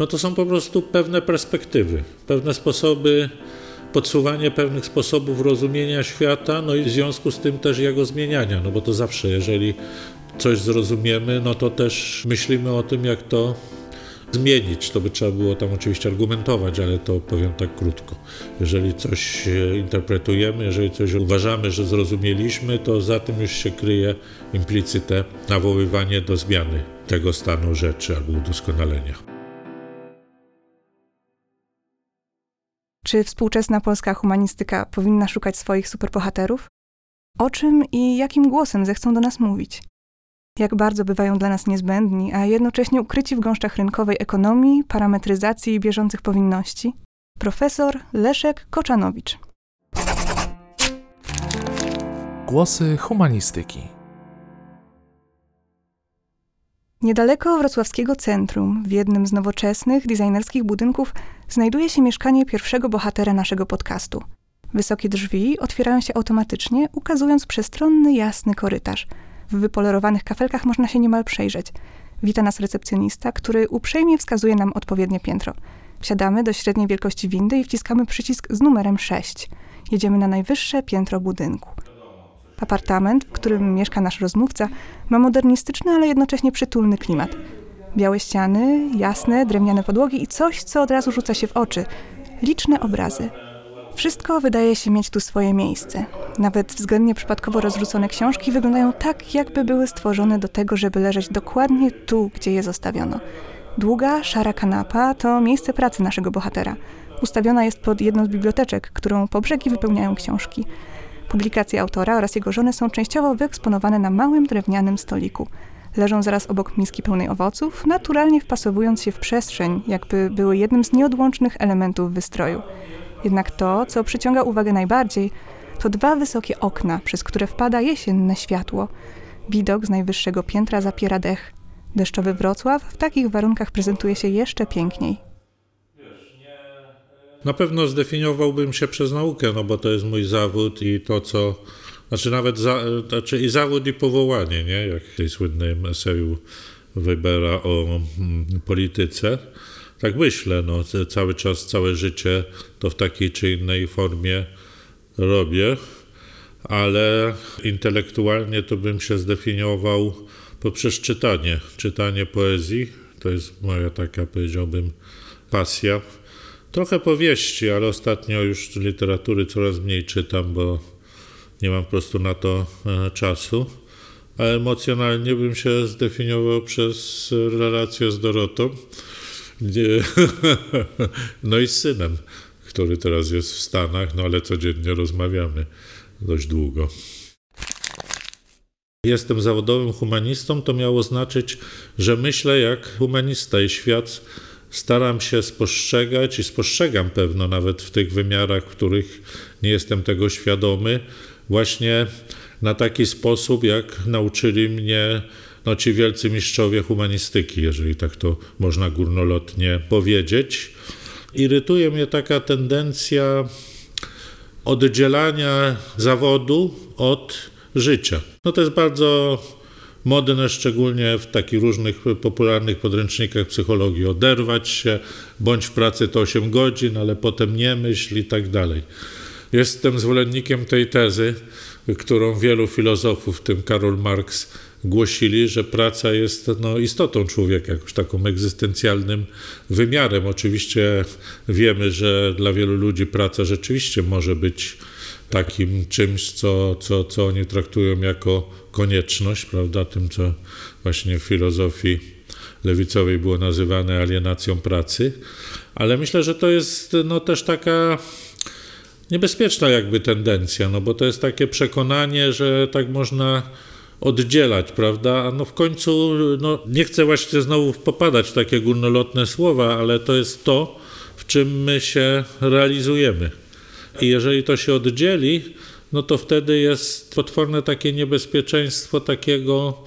no to są po prostu pewne perspektywy, pewne sposoby, podsuwanie pewnych sposobów rozumienia świata, no i w związku z tym też jego zmieniania, no bo to zawsze, jeżeli coś zrozumiemy, no to też myślimy o tym, jak to zmienić. To by trzeba było tam oczywiście argumentować, ale to powiem tak krótko. Jeżeli coś interpretujemy, jeżeli coś uważamy, że zrozumieliśmy, to za tym już się kryje implicyte nawoływanie do zmiany tego stanu rzeczy albo udoskonalenia. Czy współczesna polska humanistyka powinna szukać swoich superbohaterów? O czym i jakim głosem zechcą do nas mówić? jak bardzo bywają dla nas niezbędni, a jednocześnie ukryci w gąszczach rynkowej ekonomii, parametryzacji i bieżących powinności? Profesor Leszek Koczanowicz. Głosy humanistyki. Niedaleko wrocławskiego centrum, w jednym z nowoczesnych, designerskich budynków, znajduje się mieszkanie pierwszego bohatera naszego podcastu. Wysokie drzwi otwierają się automatycznie, ukazując przestronny, jasny korytarz – w wypolerowanych kafelkach można się niemal przejrzeć. Wita nas recepcjonista, który uprzejmie wskazuje nam odpowiednie piętro. Wsiadamy do średniej wielkości windy i wciskamy przycisk z numerem 6. Jedziemy na najwyższe piętro budynku. Apartament, w którym mieszka nasz rozmówca, ma modernistyczny, ale jednocześnie przytulny klimat. Białe ściany, jasne, drewniane podłogi i coś, co od razu rzuca się w oczy liczne obrazy. Wszystko wydaje się mieć tu swoje miejsce. Nawet względnie przypadkowo rozrzucone książki wyglądają tak, jakby były stworzone do tego, żeby leżeć dokładnie tu, gdzie je zostawiono. Długa, szara kanapa to miejsce pracy naszego bohatera. Ustawiona jest pod jedną z biblioteczek, którą po brzegi wypełniają książki. Publikacje autora oraz jego żony są częściowo wyeksponowane na małym drewnianym stoliku. Leżą zaraz obok miski pełnej owoców, naturalnie wpasowując się w przestrzeń, jakby były jednym z nieodłącznych elementów wystroju. Jednak to, co przyciąga uwagę najbardziej, to dwa wysokie okna, przez które wpada jesienne światło. Widok z najwyższego piętra zapiera dech. Deszczowy Wrocław w takich warunkach prezentuje się jeszcze piękniej. Na pewno zdefiniowałbym się przez naukę, no bo to jest mój zawód i to, co. Znaczy, nawet za, znaczy i zawód, i powołanie, nie? Jak w tej słynnym eseju Webera o mm, polityce tak myślę, no, cały czas, całe życie to w takiej czy innej formie robię, ale intelektualnie to bym się zdefiniował poprzez czytanie, czytanie poezji. To jest moja taka, powiedziałbym, pasja. Trochę powieści, ale ostatnio już literatury coraz mniej czytam, bo nie mam po prostu na to e, czasu. A emocjonalnie bym się zdefiniował przez relację z Dorotą no i z synem, który teraz jest w Stanach, no ale codziennie rozmawiamy dość długo. Jestem zawodowym humanistą, to miało znaczyć, że myślę jak humanista i świat staram się spostrzegać i spostrzegam pewno nawet w tych wymiarach, w których nie jestem tego świadomy, właśnie na taki sposób, jak nauczyli mnie no, ci wielcy mistrzowie humanistyki, jeżeli tak to można górnolotnie powiedzieć. Irytuje mnie taka tendencja oddzielania zawodu od życia. No to jest bardzo modne, szczególnie w takich różnych popularnych podręcznikach psychologii. Oderwać się, bądź w pracy to 8 godzin, ale potem nie myśl i tak dalej. Jestem zwolennikiem tej tezy, którą wielu filozofów, w tym Karol Marx, głosili, że praca jest no, istotą człowieka, jakoś taką egzystencjalnym wymiarem. Oczywiście wiemy, że dla wielu ludzi praca rzeczywiście może być takim czymś, co, co, co oni traktują jako konieczność, prawda, tym, co właśnie w filozofii lewicowej było nazywane alienacją pracy. Ale myślę, że to jest no, też taka niebezpieczna jakby tendencja, no bo to jest takie przekonanie, że tak można oddzielać, prawda? A no w końcu, no nie chcę właśnie znowu popadać w takie górnolotne słowa, ale to jest to, w czym my się realizujemy. I jeżeli to się oddzieli, no to wtedy jest potworne takie niebezpieczeństwo takiego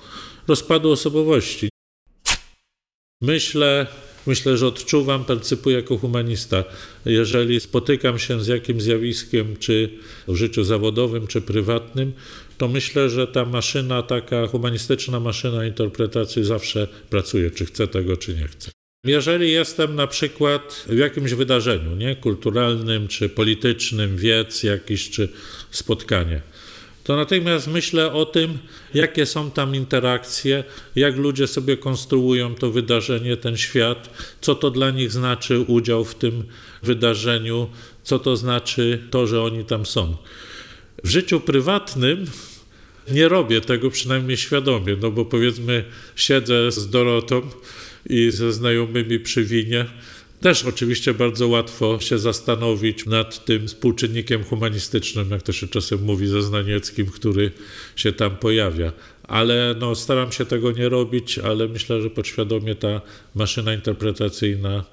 rozpadu osobowości. Myślę, myślę, że odczuwam, percypuję jako humanista. Jeżeli spotykam się z jakimś zjawiskiem, czy w życiu zawodowym, czy prywatnym, to myślę, że ta maszyna, taka humanistyczna maszyna interpretacji zawsze pracuje, czy chce tego, czy nie chce. Jeżeli jestem na przykład w jakimś wydarzeniu, nie, kulturalnym czy politycznym, wiec jakiś czy spotkanie, to natychmiast myślę o tym, jakie są tam interakcje, jak ludzie sobie konstruują to wydarzenie, ten świat, co to dla nich znaczy udział w tym wydarzeniu, co to znaczy to, że oni tam są. W życiu prywatnym nie robię tego przynajmniej świadomie, no bo powiedzmy siedzę z Dorotą i ze znajomymi przy winie. Też oczywiście bardzo łatwo się zastanowić nad tym współczynnikiem humanistycznym, jak to się czasem mówi ze Znanieckim, który się tam pojawia. Ale no, staram się tego nie robić, ale myślę, że podświadomie ta maszyna interpretacyjna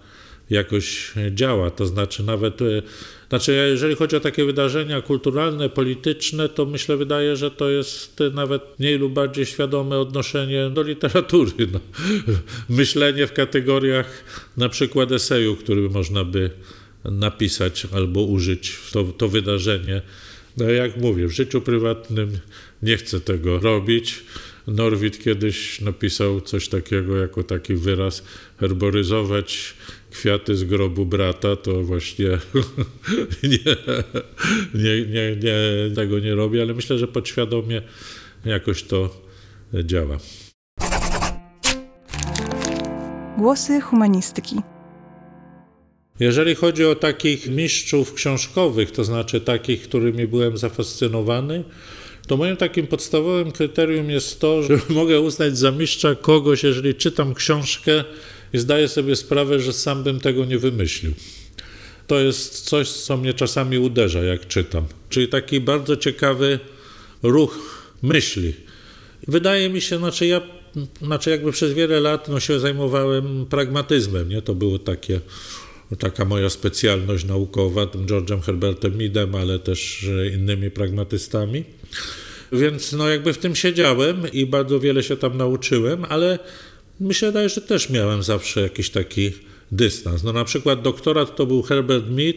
jakoś działa. To znaczy nawet, e, znaczy jeżeli chodzi o takie wydarzenia kulturalne, polityczne, to myślę, wydaje, że to jest nawet mniej lub bardziej świadome odnoszenie do literatury. No. Myślenie w kategoriach na przykład eseju, który można by napisać albo użyć w to, to wydarzenie. No jak mówię, w życiu prywatnym nie chcę tego robić. Norwid kiedyś napisał coś takiego jako taki wyraz herboryzować kwiaty z grobu brata, to właśnie nie, nie, nie, nie, tego nie robię, ale myślę, że podświadomie jakoś to działa. Głosy humanistyki. Jeżeli chodzi o takich mistrzów książkowych, to znaczy takich, którymi byłem zafascynowany, to moim takim podstawowym kryterium jest to, że mogę uznać za mistrza kogoś, jeżeli czytam książkę i zdaję sobie sprawę, że sam bym tego nie wymyślił. To jest coś, co mnie czasami uderza, jak czytam. Czyli taki bardzo ciekawy ruch myśli. Wydaje mi się, znaczy ja znaczy jakby przez wiele lat no, się zajmowałem pragmatyzmem, nie? To było takie, taka moja specjalność naukowa, tym George'em Herbertem Meadem, ale też innymi pragmatystami. Więc no jakby w tym siedziałem i bardzo wiele się tam nauczyłem, ale mi się wydaje, że też miałem zawsze jakiś taki dystans. No na przykład doktorat to był Herbert Mead,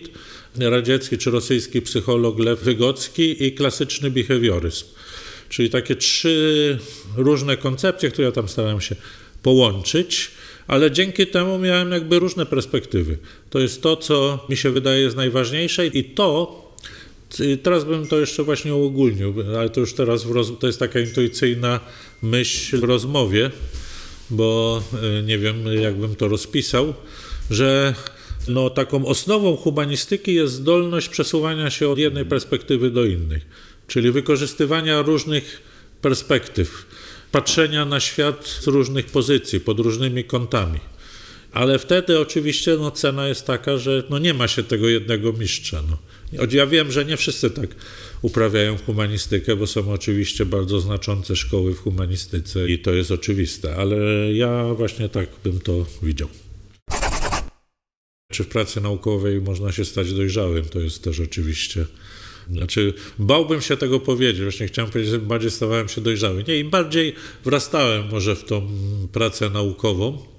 radziecki czy rosyjski psycholog Lew Wygocki i klasyczny behawioryzm. Czyli takie trzy różne koncepcje, które ja tam starałem się połączyć, ale dzięki temu miałem jakby różne perspektywy. To jest to, co mi się wydaje jest najważniejsze i to, teraz bym to jeszcze właśnie uogólnił, ale to już teraz to jest taka intuicyjna myśl w rozmowie, bo y, nie wiem, jakbym to rozpisał, że no, taką osnową humanistyki jest zdolność przesuwania się od jednej perspektywy do innej, czyli wykorzystywania różnych perspektyw, patrzenia na świat z różnych pozycji, pod różnymi kątami. Ale wtedy oczywiście no, cena jest taka, że no, nie ma się tego jednego mistrza. No. Ja wiem, że nie wszyscy tak uprawiają humanistykę, bo są oczywiście bardzo znaczące szkoły w humanistyce i to jest oczywiste, ale ja właśnie tak bym to widział. Czy w pracy naukowej można się stać dojrzałym? To jest też oczywiście. Znaczy, bałbym się tego powiedzieć, właśnie chciałem powiedzieć, że bardziej stawałem się dojrzały. Nie, im bardziej wrastałem może w tą pracę naukową,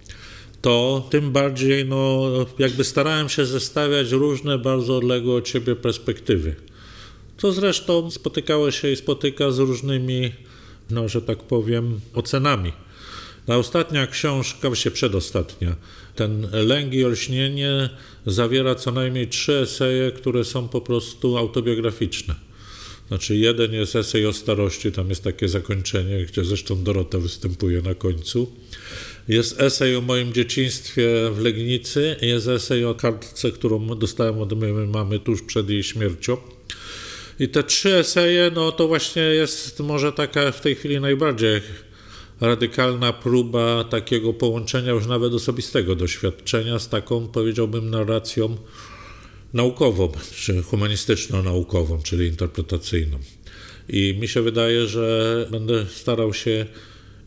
to tym bardziej no, jakby starałem się zestawiać różne bardzo odległe od siebie perspektywy. Co zresztą spotykało się i spotyka z różnymi, no, że tak powiem, ocenami. Ta ostatnia książka, właściwie przedostatnia, ten Lęk i olśnienie zawiera co najmniej trzy eseje, które są po prostu autobiograficzne. Znaczy jeden jest esej o starości, tam jest takie zakończenie, gdzie zresztą Dorota występuje na końcu. Jest esej o moim dzieciństwie w Legnicy, jest esej o kartce, którą dostałem od mojej mamy tuż przed jej śmiercią. I te trzy eseje, no to właśnie jest może taka w tej chwili najbardziej radykalna próba takiego połączenia już nawet osobistego doświadczenia z taką, powiedziałbym, narracją naukową, czy humanistyczno-naukową, czyli interpretacyjną. I mi się wydaje, że będę starał się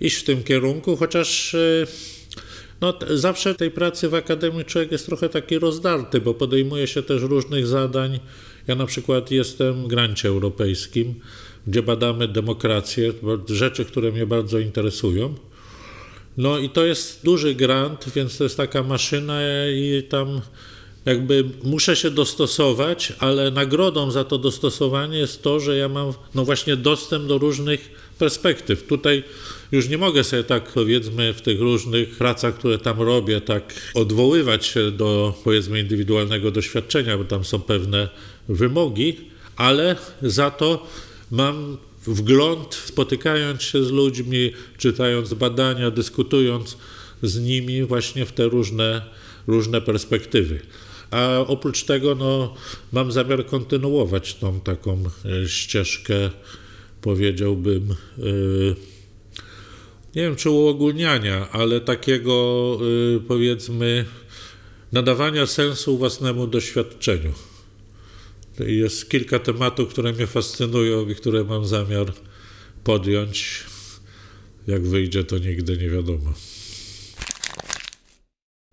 iść w tym kierunku, chociaż y, no, zawsze tej pracy w akademii człowiek jest trochę taki rozdarty, bo podejmuje się też różnych zadań. Ja na przykład jestem w grancie europejskim, gdzie badamy demokrację, rzeczy, które mnie bardzo interesują. No i to jest duży grant, więc to jest taka maszyna i tam jakby muszę się dostosować, ale nagrodą za to dostosowanie jest to, że ja mam no właśnie dostęp do różnych perspektyw. Tutaj już nie mogę sobie tak powiedzmy w tych różnych pracach, które tam robię, tak odwoływać się do powiedzmy indywidualnego doświadczenia, bo tam są pewne wymogi, ale za to mam wgląd, spotykając się z ludźmi, czytając badania, dyskutując z nimi właśnie w te różne, różne perspektywy. A oprócz tego no, mam zamiar kontynuować tą taką e, ścieżkę, powiedziałbym, e, nie wiem czy uogólniania, ale takiego e, powiedzmy nadawania sensu własnemu doświadczeniu. Jest kilka tematów, które mnie fascynują i które mam zamiar podjąć. Jak wyjdzie, to nigdy nie wiadomo.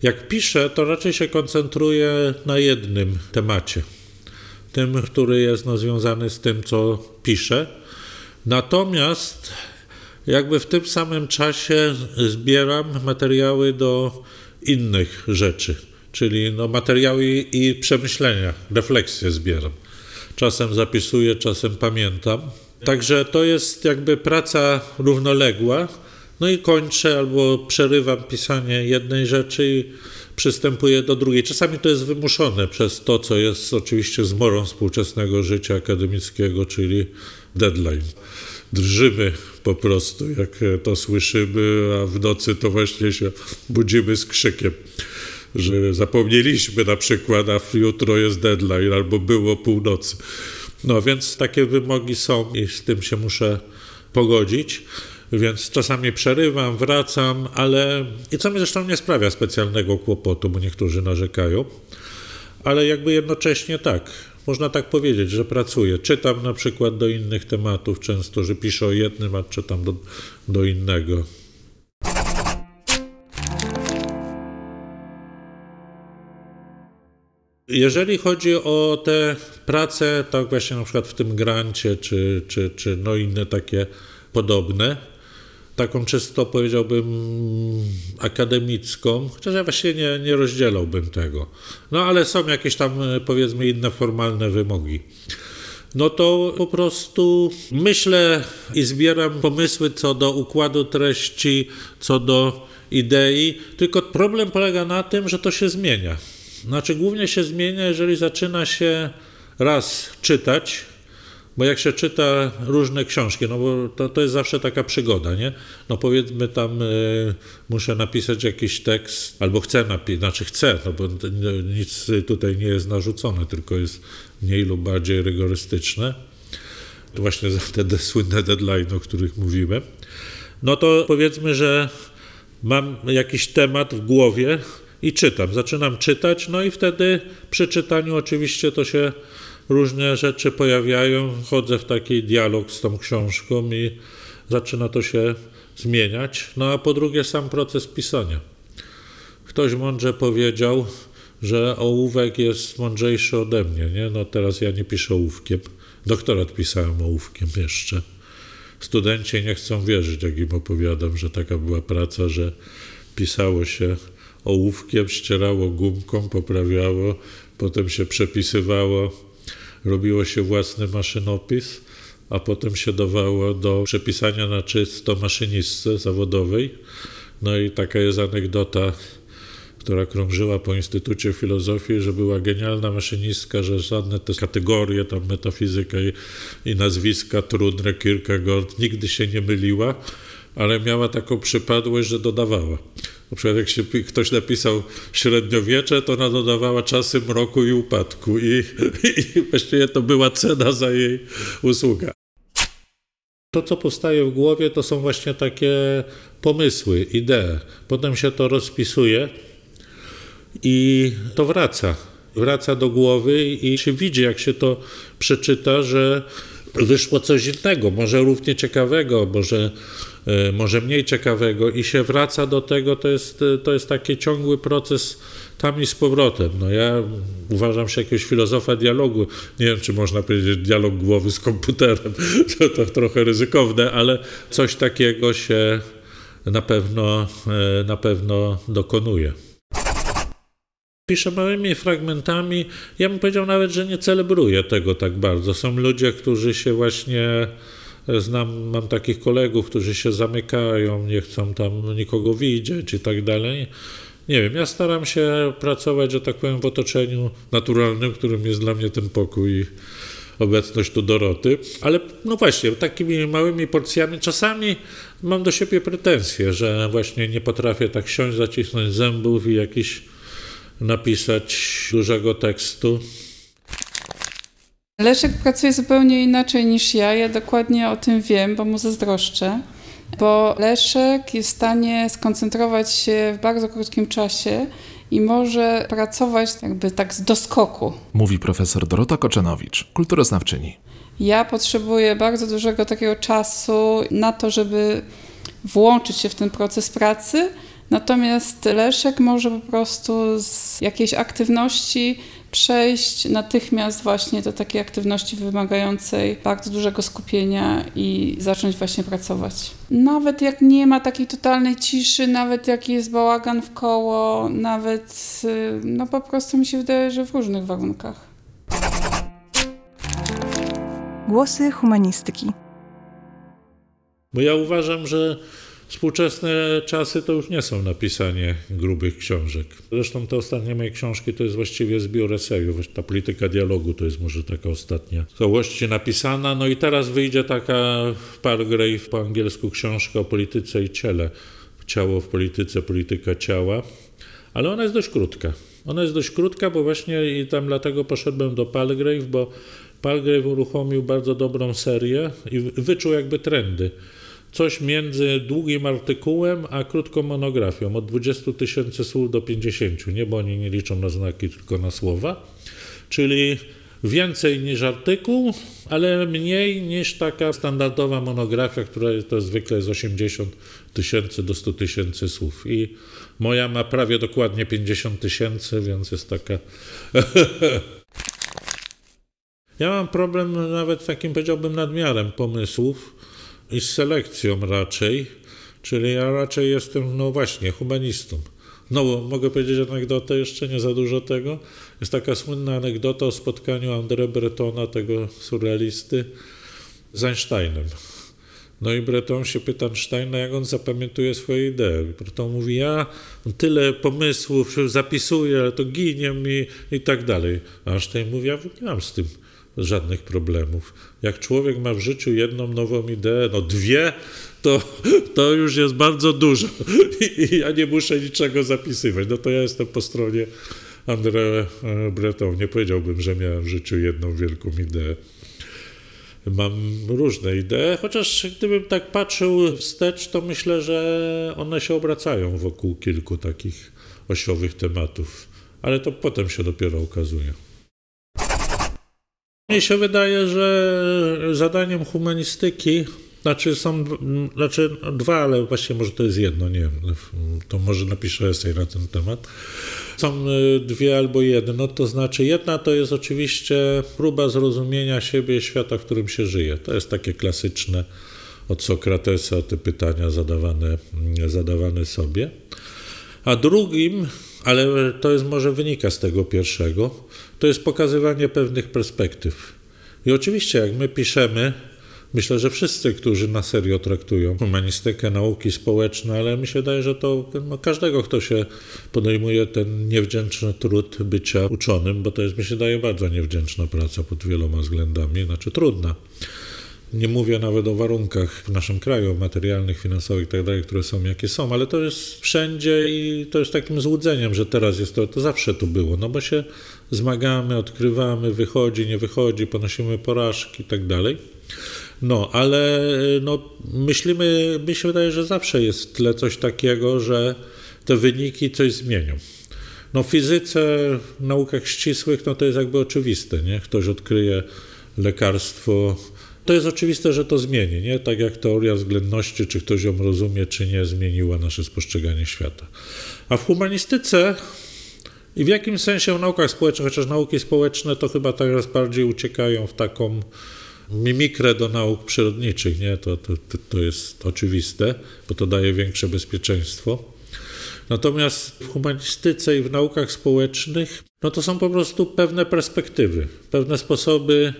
Jak piszę, to raczej się koncentruję na jednym temacie. Tym, który jest no, związany z tym, co piszę. Natomiast jakby w tym samym czasie zbieram materiały do innych rzeczy, czyli no, materiały i przemyślenia, refleksje zbieram. Czasem zapisuję, czasem pamiętam. Także to jest jakby praca równoległa. No i kończę albo przerywam pisanie jednej rzeczy i przystępuję do drugiej. Czasami to jest wymuszone przez to, co jest oczywiście zmorą współczesnego życia akademickiego, czyli deadline. Drżymy po prostu, jak to słyszymy, a w nocy to właśnie się budzimy z krzykiem, że zapomnieliśmy na przykład, a jutro jest deadline, albo było północy. No więc takie wymogi są i z tym się muszę pogodzić. Więc czasami przerywam, wracam, ale i co mi zresztą nie sprawia specjalnego kłopotu, bo niektórzy narzekają, ale jakby jednocześnie tak, można tak powiedzieć, że pracuję. Czytam na przykład do innych tematów często, że piszę o jednym, a czytam do, do innego. Jeżeli chodzi o te prace, tak właśnie na przykład w tym grancie, czy, czy, czy no inne takie podobne, taką czysto powiedziałbym akademicką, chociaż ja właśnie nie, nie rozdzielałbym tego. No ale są jakieś tam powiedzmy inne formalne wymogi. No to po prostu myślę i zbieram pomysły co do układu treści, co do idei, tylko problem polega na tym, że to się zmienia. Znaczy głównie się zmienia, jeżeli zaczyna się raz czytać, bo jak się czyta różne książki, no bo to, to jest zawsze taka przygoda, nie? No powiedzmy tam y, muszę napisać jakiś tekst, albo chcę napisać, znaczy chcę, no bo nic tutaj nie jest narzucone, tylko jest mniej lub bardziej rygorystyczne. To właśnie za te słynne deadline, o których mówiłem. No to powiedzmy, że mam jakiś temat w głowie i czytam. Zaczynam czytać, no i wtedy przy czytaniu oczywiście to się różne rzeczy pojawiają, wchodzę w taki dialog z tą książką i zaczyna to się zmieniać. No a po drugie sam proces pisania. Ktoś mądrze powiedział, że ołówek jest mądrzejszy ode mnie, nie? No teraz ja nie piszę ołówkiem. Doktorat pisałem ołówkiem jeszcze. Studenci nie chcą wierzyć, jak im opowiadam, że taka była praca, że pisało się ołówkiem, ścierało gumką, poprawiało, potem się przepisywało robiło się własny maszynopis, a potem się dawało do przepisania na czysto maszynistce zawodowej. No i taka jest anegdota, która krążyła po Instytucie Filozofii, że była genialna maszynistka, że żadne te kategorie, tam metafizyka i, i nazwiska trudne, Kierkegaard, nigdy się nie myliła, ale miała taką przypadłość, że dodawała. Na przykład jak się ktoś napisał średniowiecze, to ona dodawała czasy mroku i upadku i, i właściwie to była cena za jej usługę. To, co powstaje w głowie, to są właśnie takie pomysły, idee. Potem się to rozpisuje i to wraca. Wraca do głowy i się widzi, jak się to przeczyta, że wyszło coś innego, może równie ciekawego, może, może mniej ciekawego i się wraca do tego, to jest, to jest taki ciągły proces tam i z powrotem. No ja uważam się jakiegoś filozofa dialogu, nie wiem, czy można powiedzieć dialog głowy z komputerem, to, to trochę ryzykowne, ale coś takiego się na pewno, na pewno dokonuje. Piszę małymi fragmentami. Ja bym powiedział nawet, że nie celebruję tego tak bardzo. Są ludzie, którzy się właśnie. Znam, mam takich kolegów, którzy się zamykają, nie chcą tam nikogo widzieć i tak dalej. Nie wiem, ja staram się pracować, że tak powiem, w otoczeniu naturalnym, którym jest dla mnie ten pokój i obecność tu Doroty. Ale no właśnie, takimi małymi porcjami czasami mam do siebie pretensje, że właśnie nie potrafię tak siąść, zacisnąć zębów i jakiś napisać dużego tekstu. Leszek pracuje zupełnie inaczej niż ja. Ja dokładnie o tym wiem, bo mu zazdroszczę. Bo Leszek jest w stanie skoncentrować się w bardzo krótkim czasie i może pracować jakby tak z doskoku. Mówi profesor Dorota Koczenowicz, kulturoznawczyni. Ja potrzebuję bardzo dużego takiego czasu na to, żeby włączyć się w ten proces pracy. Natomiast Leszek może po prostu z jakiejś aktywności przejść natychmiast właśnie do takiej aktywności wymagającej bardzo dużego skupienia i zacząć właśnie pracować. Nawet jak nie ma takiej totalnej ciszy, nawet jak jest bałagan w koło, nawet y, no po prostu mi się wydaje, że w różnych warunkach. Głosy humanistyki. Bo ja uważam, że współczesne czasy to już nie są napisanie grubych książek. Zresztą te ostatnie moje książki to jest właściwie zbiór esejów. Ta polityka dialogu to jest może taka ostatnia w całości napisana. No i teraz wyjdzie taka Palgrave po angielsku książka o polityce i ciele. Ciało w polityce, polityka ciała. Ale ona jest dość krótka. Ona jest dość krótka, bo właśnie i tam dlatego poszedłem do Palgrave, bo Palgrave uruchomił bardzo dobrą serię i wyczuł jakby trendy coś między długim artykułem a krótką monografią, od 20 tysięcy słów do 50, nie, bo oni nie liczą na znaki, tylko na słowa, czyli więcej niż artykuł, ale mniej niż taka standardowa monografia, która to zwykle jest 80 tysięcy do 100 tysięcy słów. I moja ma prawie dokładnie 50 tysięcy, więc jest taka. ja mam problem nawet takim, powiedziałbym, nadmiarem pomysłów i z selekcją raczej, czyli ja raczej jestem, no właśnie, humanistą. No, mogę powiedzieć anegdotę, jeszcze nie za dużo tego. Jest taka słynna anegdota o spotkaniu André Bretona, tego surrealisty, z Einsteinem. No i Breton się pyta Einsteina, jak on zapamiętuje swoje idee. Breton mówi, ja tyle pomysłów zapisuję, ale to ginie mi i tak dalej. A Einstein mówi, ja mam z tym żadnych problemów. Jak człowiek ma w życiu jedną nową ideę, no dwie, to, to już jest bardzo dużo i ja nie muszę niczego zapisywać. No to ja jestem po stronie André Breton. Nie powiedziałbym, że miałem w życiu jedną wielką ideę. Mam różne idee, chociaż gdybym tak patrzył wstecz, to myślę, że one się obracają wokół kilku takich osiowych tematów, ale to potem się dopiero okazuje. Mnie się wydaje, że zadaniem humanistyki, znaczy są znaczy dwa, ale właściwie może to jest jedno, nie wiem, to może napiszę esej na ten temat. Są dwie albo jedno, to znaczy jedna to jest oczywiście próba zrozumienia siebie świata, w którym się żyje. To jest takie klasyczne od Sokratesa, te pytania zadawane, zadawane sobie. A drugim, ale to jest może wynika z tego pierwszego, to jest pokazywanie pewnych perspektyw. I oczywiście, jak my piszemy, myślę, że wszyscy, którzy na serio traktują humanistykę, nauki społeczne, ale mi się wydaje, że to no, każdego, kto się podejmuje ten niewdzięczny trud bycia uczonym, bo to jest, mi się wydaje, bardzo niewdzięczna praca pod wieloma względami, znaczy trudna. Nie mówię nawet o warunkach w naszym kraju, materialnych, finansowych i tak które są jakie są, ale to jest wszędzie i to jest takim złudzeniem, że teraz jest to, to zawsze tu było, no bo się zmagamy, odkrywamy, wychodzi, nie wychodzi, ponosimy porażki i tak. No, ale no, myślimy, mi się wydaje, że zawsze jest w tle coś takiego, że te wyniki coś zmienią. No w fizyce, w naukach ścisłych, no to jest jakby oczywiste, nie? Ktoś odkryje lekarstwo, to jest oczywiste, że to zmieni, nie? Tak jak teoria względności, czy ktoś ją rozumie, czy nie, zmieniła nasze spostrzeganie świata. A w humanistyce i w jakimś sensie w naukach społecznych, chociaż nauki społeczne to chyba teraz bardziej uciekają w taką mimikrę do nauk przyrodniczych, nie? To, to, to jest oczywiste, bo to daje większe bezpieczeństwo. Natomiast w humanistyce i w naukach społecznych, no to są po prostu pewne perspektywy, pewne sposoby,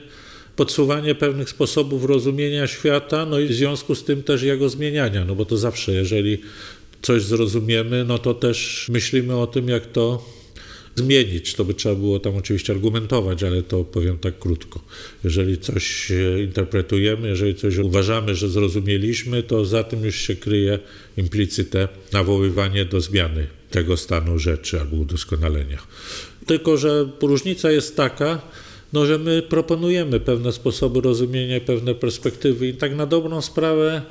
podsuwanie pewnych sposobów rozumienia świata, no i w związku z tym też jego zmieniania, no bo to zawsze, jeżeli coś zrozumiemy, no to też myślimy o tym, jak to zmienić. To by trzeba było tam oczywiście argumentować, ale to powiem tak krótko. Jeżeli coś e, interpretujemy, jeżeli coś uważamy, że zrozumieliśmy, to za tym już się kryje implicyte nawoływanie do zmiany tego stanu rzeczy albo udoskonalenia. Tylko, że różnica jest taka, no, że my proponujemy pewne sposoby rozumienia, pewne perspektywy i tak na dobrą sprawę,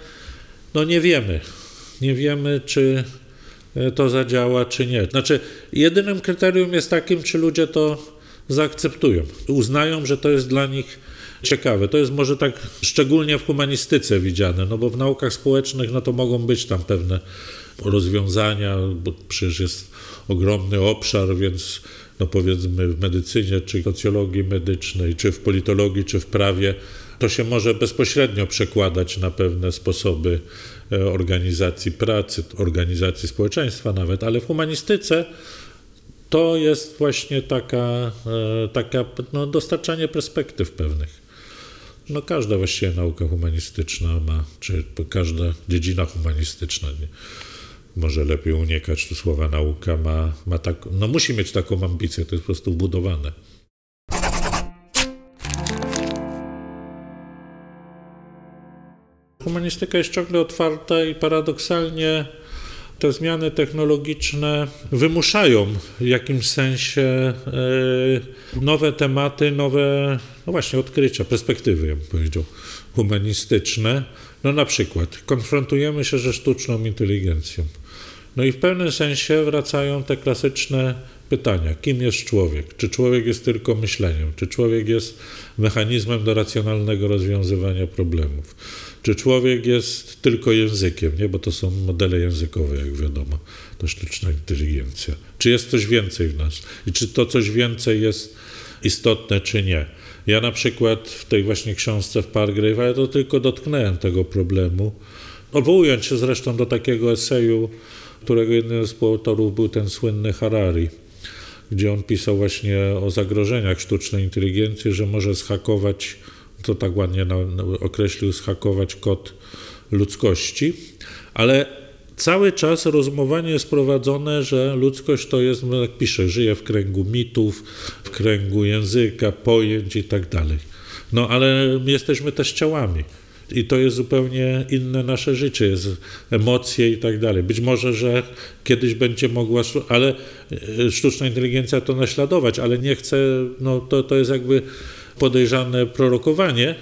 no nie wiemy. Nie wiemy, czy e, to zadziała, czy nie. Znaczy, jedynym kryterium jest takim, czy ludzie to zaakceptują. Uznają, że to jest dla nich ciekawe. To jest może tak szczególnie w humanistyce widziane, no bo w naukach społecznych no to mogą być tam pewne rozwiązania, bo przecież jest ogromny obszar, więc no powiedzmy w medycynie, czy socjologii medycznej, czy w politologii, czy w prawie, to się może bezpośrednio przekładać na pewne sposoby e, organizacji pracy, organizacji społeczeństwa nawet, ale w humanistyce to jest właśnie taka, e, taka no, dostarczanie perspektyw pewnych. No każda właściwie nauka humanistyczna ma, czy każda dziedzina humanistyczna, nie, może lepiej unikać tu słowa nauka, ma, ma tak, no musi mieć taką ambicję, to jest po prostu wbudowane. Humanistyka jest ciągle otwarta i paradoksalnie te zmiany technologiczne wymuszają w jakimś sensie e, nowe tematy, nowe, no właśnie, odkrycia, perspektywy, ja bym powiedział, humanistyczne. No na przykład konfrontujemy się ze sztuczną inteligencją. No i w pewnym sensie wracają te klasyczne pytania: kim jest człowiek? Czy człowiek jest tylko myśleniem? Czy człowiek jest mechanizmem do racjonalnego rozwiązywania problemów? Czy człowiek jest tylko językiem? Nie, bo to są modele językowe, jak wiadomo, to sztuczna inteligencja. Czy jest coś więcej w nas? I czy to coś więcej jest istotne, czy nie? Ja na przykład w tej właśnie książce w Pargrave, ale to tylko dotknąłem tego problemu, odwołując się zresztą do takiego eseju, którego jednym z współautorów był ten słynny Harari, gdzie on pisał właśnie o zagrożeniach sztucznej inteligencji, że może zhakować, to tak ładnie określił, zhakować kod ludzkości, ale cały czas rozumowanie jest prowadzone, że ludzkość to jest, no jak pisze, żyje w kręgu mitów, w kręgu języka, pojęć i tak dalej. No ale my jesteśmy też ciałami. I to jest zupełnie inne nasze życie, jest emocje i tak dalej. Być może, że kiedyś będzie mogła, ale e, sztuczna inteligencja to naśladować, ale nie chce, no to, to jest jakby podejrzane prorokowanie,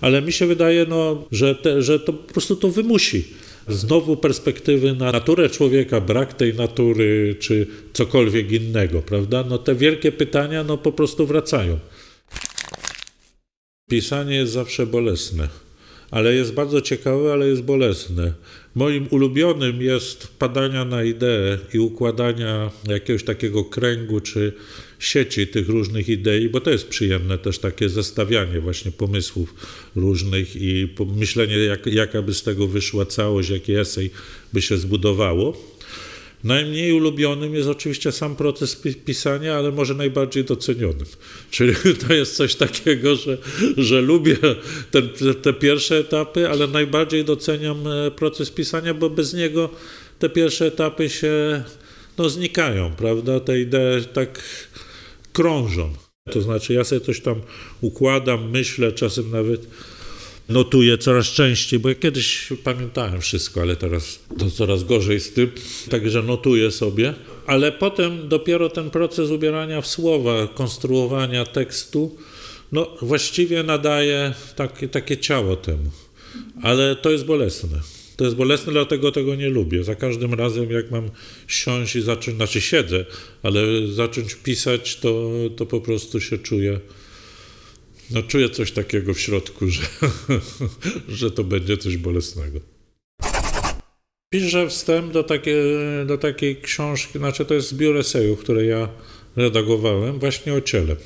ale mi się wydaje, no, że, te, że to po prostu to wymusi. Znowu perspektywy na naturę człowieka, brak tej natury, czy cokolwiek innego, prawda? No te wielkie pytania, no po prostu wracają. Pisanie jest zawsze bolesne ale jest bardzo ciekawe, ale jest bolesne. Moim ulubionym jest wpadania na ideę i układania jakiegoś takiego kręgu czy sieci tych różnych idei, bo to jest przyjemne też takie zestawianie właśnie pomysłów różnych i myślenie, jak, jaka by z tego wyszła całość, jaki esej by się zbudowało. Najmniej ulubionym jest oczywiście sam proces pisania, ale może najbardziej docenionym. Czyli to jest coś takiego, że, że lubię ten, te pierwsze etapy, ale najbardziej doceniam e, proces pisania, bo bez niego te pierwsze etapy się no, znikają, prawda? Te idee tak krążą. To znaczy, ja sobie coś tam układam, myślę, czasem nawet notuję coraz częściej, bo ja kiedyś pamiętałem wszystko, ale teraz to coraz gorzej z tym, także notuję sobie. Ale potem dopiero ten proces ubierania w słowa, konstruowania tekstu, no właściwie nadaje takie, takie ciało temu. Ale to jest bolesne. To jest bolesne, dlatego tego nie lubię. Za każdym razem, jak mam siąść i zacząć, znaczy siedzę, ale zacząć pisać, to, to po prostu się czuję no czuję coś takiego w środku, że, że to będzie coś bolesnego. Piszę wstęp do, takie, do takiej książki, znaczy to jest zbiór esejów, które ja redagowałem właśnie o ciele.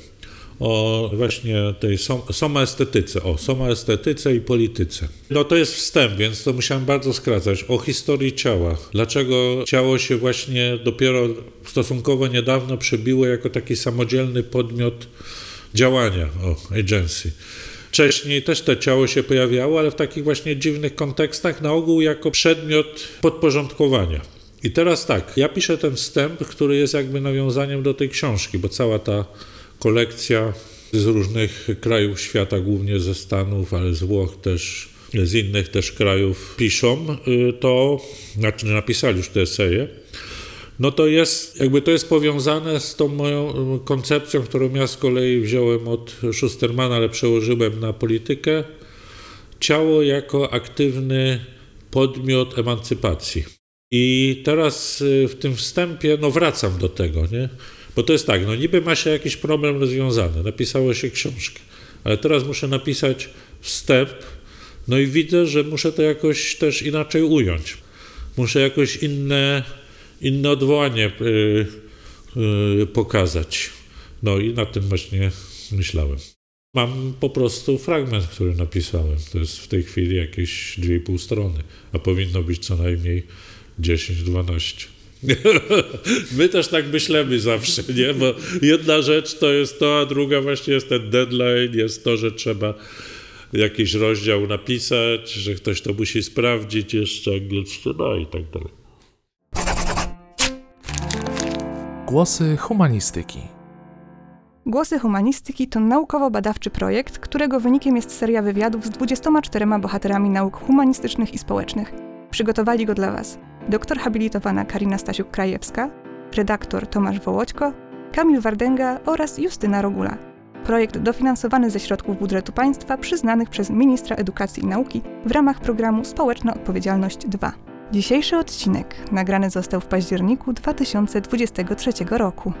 o właśnie tej som, somaestetyce, o somaestetyce i polityce. No to jest wstęp, więc to musiałem bardzo skracać. O historii ciała. Dlaczego ciało się właśnie dopiero stosunkowo niedawno przebiło jako taki samodzielny podmiot działania, o, agency. Wcześniej też to ciało się pojawiało, ale w takich właśnie dziwnych kontekstach, na ogół jako przedmiot podporządkowania. I teraz tak, ja piszę ten wstęp, który jest jakby nawiązaniem do tej książki, bo cała ta kolekcja z różnych krajów świata, głównie ze Stanów, ale z Włoch też, z innych też krajów piszą, y, to znaczy napisali już te eseje, no to jest, jakby to jest powiązane z tą moją y, koncepcją, którą ja z kolei wziąłem od Schustermana, ale przełożyłem na politykę. Ciało jako aktywny podmiot emancypacji. I teraz y, w tym wstępie, no wracam do tego, nie? Bo to jest tak, no niby ma się jakiś problem rozwiązany, napisało się książkę, ale teraz muszę napisać wstęp, no i widzę, że muszę to jakoś też inaczej ująć. Muszę jakoś inne, inne odwołanie y, y, pokazać. No i na tym właśnie myślałem. Mam po prostu fragment, który napisałem. To jest w tej chwili jakieś 2,5 strony, a powinno być co najmniej 10-12. My też tak myślimy zawsze, nie? Bo jedna rzecz to jest to, a druga właśnie jest ten deadline, jest to, że trzeba jakiś rozdział napisać, że ktoś to musi sprawdzić jeszcze angielskie, no i tak dalej. Głosy humanistyki. Głosy Humanistyki to naukowo-badawczy projekt, którego wynikiem jest seria wywiadów z 24 bohaterami nauk humanistycznych i społecznych. Przygotowali go dla Was doktor habilitowana Karina Stasiuk-Krajewska, redaktor Tomasz Wołoćko, Kamil Wardęga oraz Justyna Rogula. Projekt dofinansowany ze środków budżetu państwa przyznanych przez ministra edukacji i nauki w ramach programu Społeczna Odpowiedzialność 2. Dzisiejszy odcinek nagrany został w październiku 2023 roku.